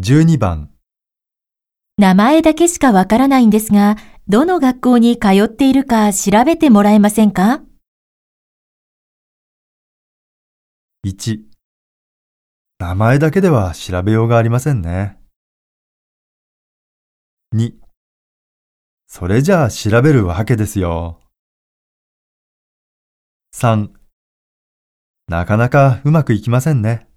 12番、名前だけしかわからないんですが、どの学校に通っているか調べてもらえませんか？1、名前だけでは調べようがありませんね。2、それじゃあ調べるわけですよ。3、なかなかうまくいきませんね。